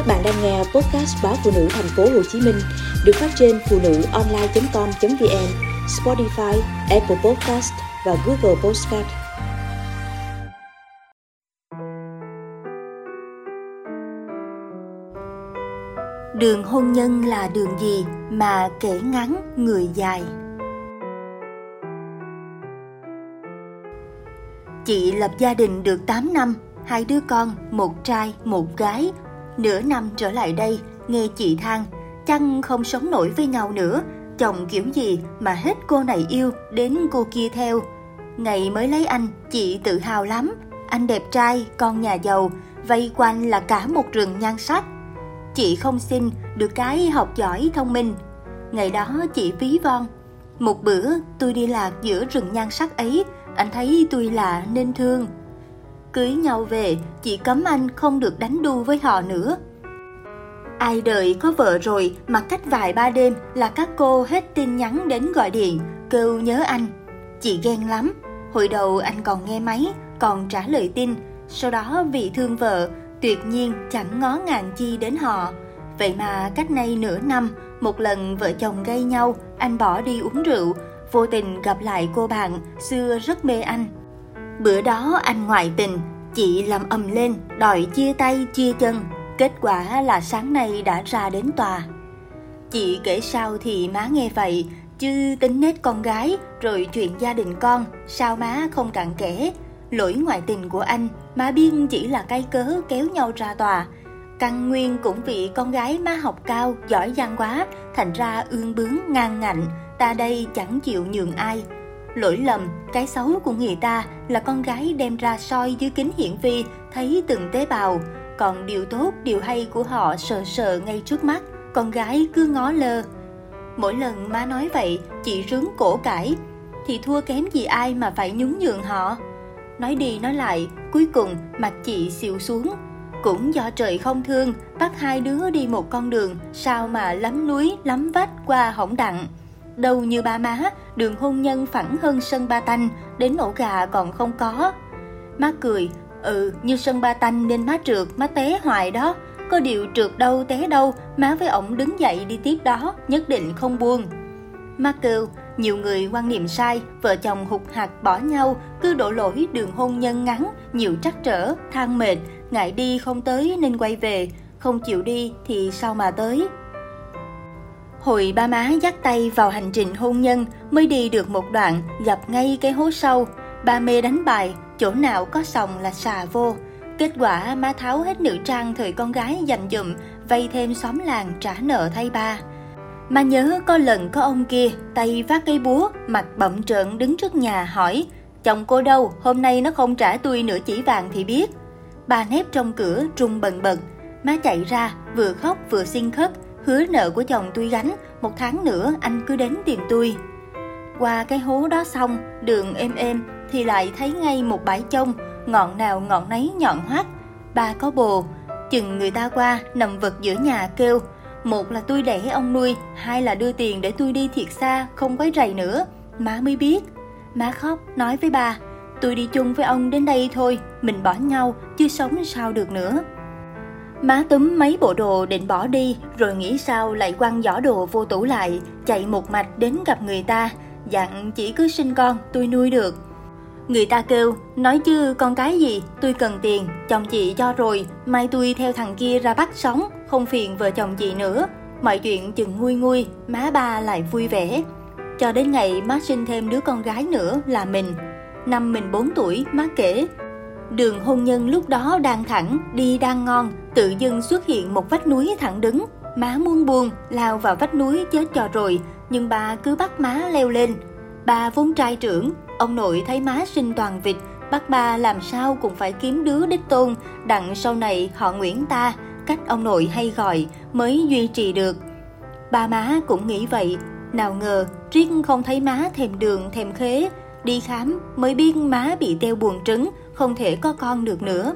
Các bạn đang nghe podcast báo phụ nữ thành phố Hồ Chí Minh được phát trên phụ nữ online.com.vn, Spotify, Apple Podcast và Google Podcast. Đường hôn nhân là đường gì mà kể ngắn người dài? Chị lập gia đình được 8 năm, hai đứa con, một trai, một gái. Nửa năm trở lại đây, nghe chị than, chăng không sống nổi với nhau nữa, chồng kiểu gì mà hết cô này yêu đến cô kia theo. Ngày mới lấy anh, chị tự hào lắm, anh đẹp trai, con nhà giàu, vây quanh là cả một rừng nhan sắc. Chị không xin, được cái học giỏi thông minh. Ngày đó chị ví von. Một bữa tôi đi lạc giữa rừng nhan sắc ấy, anh thấy tôi lạ nên thương. Cưới nhau về, chị cấm anh không được đánh đu với họ nữa. Ai đợi có vợ rồi mà cách vài ba đêm là các cô hết tin nhắn đến gọi điện, kêu nhớ anh. Chị ghen lắm. Hồi đầu anh còn nghe máy, còn trả lời tin. Sau đó vì thương vợ, tuyệt nhiên chẳng ngó ngàng chi đến họ. Vậy mà cách nay nửa năm, một lần vợ chồng gây nhau, anh bỏ đi uống rượu, vô tình gặp lại cô bạn xưa rất mê anh. Bữa đó anh ngoại tình, chị làm ầm lên, đòi chia tay chia chân. Kết quả là sáng nay đã ra đến tòa. Chị kể sao thì má nghe vậy, chứ tính nết con gái, rồi chuyện gia đình con, sao má không cặn kẽ. Lỗi ngoại tình của anh, má biên chỉ là cái cớ kéo nhau ra tòa. Căn nguyên cũng vì con gái má học cao, giỏi giang quá, thành ra ương bướng, ngang ngạnh, ta đây chẳng chịu nhường ai. Lỗi lầm, cái xấu của người ta là con gái đem ra soi dưới kính hiển vi, thấy từng tế bào. Còn điều tốt, điều hay của họ sờ sờ ngay trước mắt, con gái cứ ngó lơ. Mỗi lần má nói vậy, chị rướng cổ cãi, thì thua kém gì ai mà phải nhún nhường họ. Nói đi nói lại, cuối cùng mặt chị xìu xuống. Cũng do trời không thương, bắt hai đứa đi một con đường, sao mà lắm núi, lắm vách qua hỏng đặng. Đâu như ba má, đường hôn nhân phẳng hơn sân ba tanh, đến ổ gà còn không có. Má cười, ừ, như sân ba tanh nên má trượt, má té hoài đó. Có điều trượt đâu té đâu, má với ổng đứng dậy đi tiếp đó, nhất định không buông. Má kêu, nhiều người quan niệm sai, vợ chồng hụt hạt bỏ nhau, cứ đổ lỗi đường hôn nhân ngắn, nhiều trắc trở, than mệt, ngại đi không tới nên quay về, không chịu đi thì sao mà tới hội ba má dắt tay vào hành trình hôn nhân mới đi được một đoạn gặp ngay cái hố sâu. Ba mê đánh bài, chỗ nào có sòng là xà vô. Kết quả má tháo hết nữ trang thời con gái dành dụm, vay thêm xóm làng trả nợ thay ba. mà nhớ có lần có ông kia, tay vác cây búa, mặt bậm trợn đứng trước nhà hỏi Chồng cô đâu, hôm nay nó không trả tôi nửa chỉ vàng thì biết. Bà nép trong cửa trung bần bật, má chạy ra, vừa khóc vừa xin khất, hứa nợ của chồng tôi gánh, một tháng nữa anh cứ đến tìm tôi. Qua cái hố đó xong, đường êm êm thì lại thấy ngay một bãi trông, ngọn nào ngọn nấy nhọn hoắt. Ba có bồ, chừng người ta qua nằm vật giữa nhà kêu, một là tôi đẻ ông nuôi, hai là đưa tiền để tôi đi thiệt xa, không quấy rầy nữa. Má mới biết. Má khóc, nói với bà tôi đi chung với ông đến đây thôi, mình bỏ nhau, chứ sống sao được nữa. Má túm mấy bộ đồ định bỏ đi, rồi nghĩ sao lại quăng giỏ đồ vô tủ lại, chạy một mạch đến gặp người ta, dặn chỉ cứ sinh con, tôi nuôi được. Người ta kêu, nói chứ con cái gì, tôi cần tiền, chồng chị cho rồi, mai tôi theo thằng kia ra bắt sống, không phiền vợ chồng chị nữa. Mọi chuyện chừng nguôi nguôi, má ba lại vui vẻ. Cho đến ngày má sinh thêm đứa con gái nữa là mình. Năm mình 4 tuổi, má kể, Đường hôn nhân lúc đó đang thẳng, đi đang ngon, tự dưng xuất hiện một vách núi thẳng đứng. Má muốn buồn lao vào vách núi chết cho rồi, nhưng bà cứ bắt má leo lên. Bà vốn trai trưởng, ông nội thấy má sinh toàn vịt, bắt ba làm sao cũng phải kiếm đứa đích tôn, đặng sau này họ Nguyễn ta, cách ông nội hay gọi, mới duy trì được. Ba má cũng nghĩ vậy, nào ngờ riết không thấy má thèm đường thèm khế, đi khám mới biết má bị teo buồn trứng, không thể có con được nữa.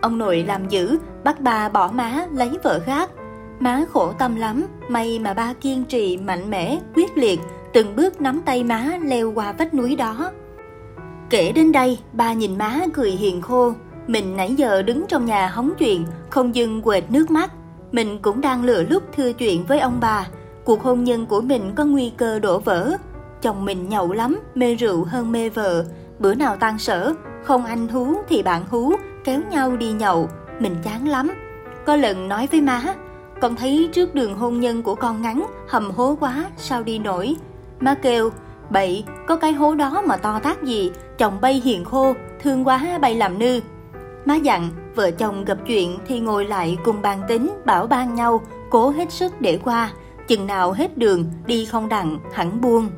Ông nội làm dữ, bắt bà bỏ má lấy vợ khác. Má khổ tâm lắm, may mà ba kiên trì, mạnh mẽ, quyết liệt, từng bước nắm tay má leo qua vách núi đó. Kể đến đây, ba nhìn má cười hiền khô. Mình nãy giờ đứng trong nhà hóng chuyện, không dừng quệt nước mắt. Mình cũng đang lựa lúc thưa chuyện với ông bà. Cuộc hôn nhân của mình có nguy cơ đổ vỡ. Chồng mình nhậu lắm, mê rượu hơn mê vợ. Bữa nào tan sở, không anh hú thì bạn hú, kéo nhau đi nhậu. Mình chán lắm. Có lần nói với má, con thấy trước đường hôn nhân của con ngắn, hầm hố quá, sao đi nổi. Má kêu, bậy, có cái hố đó mà to tác gì, chồng bay hiền khô, thương quá bay làm nư. Má dặn, vợ chồng gặp chuyện thì ngồi lại cùng bàn tính, bảo ban nhau, cố hết sức để qua. Chừng nào hết đường, đi không đặng, hẳn buông.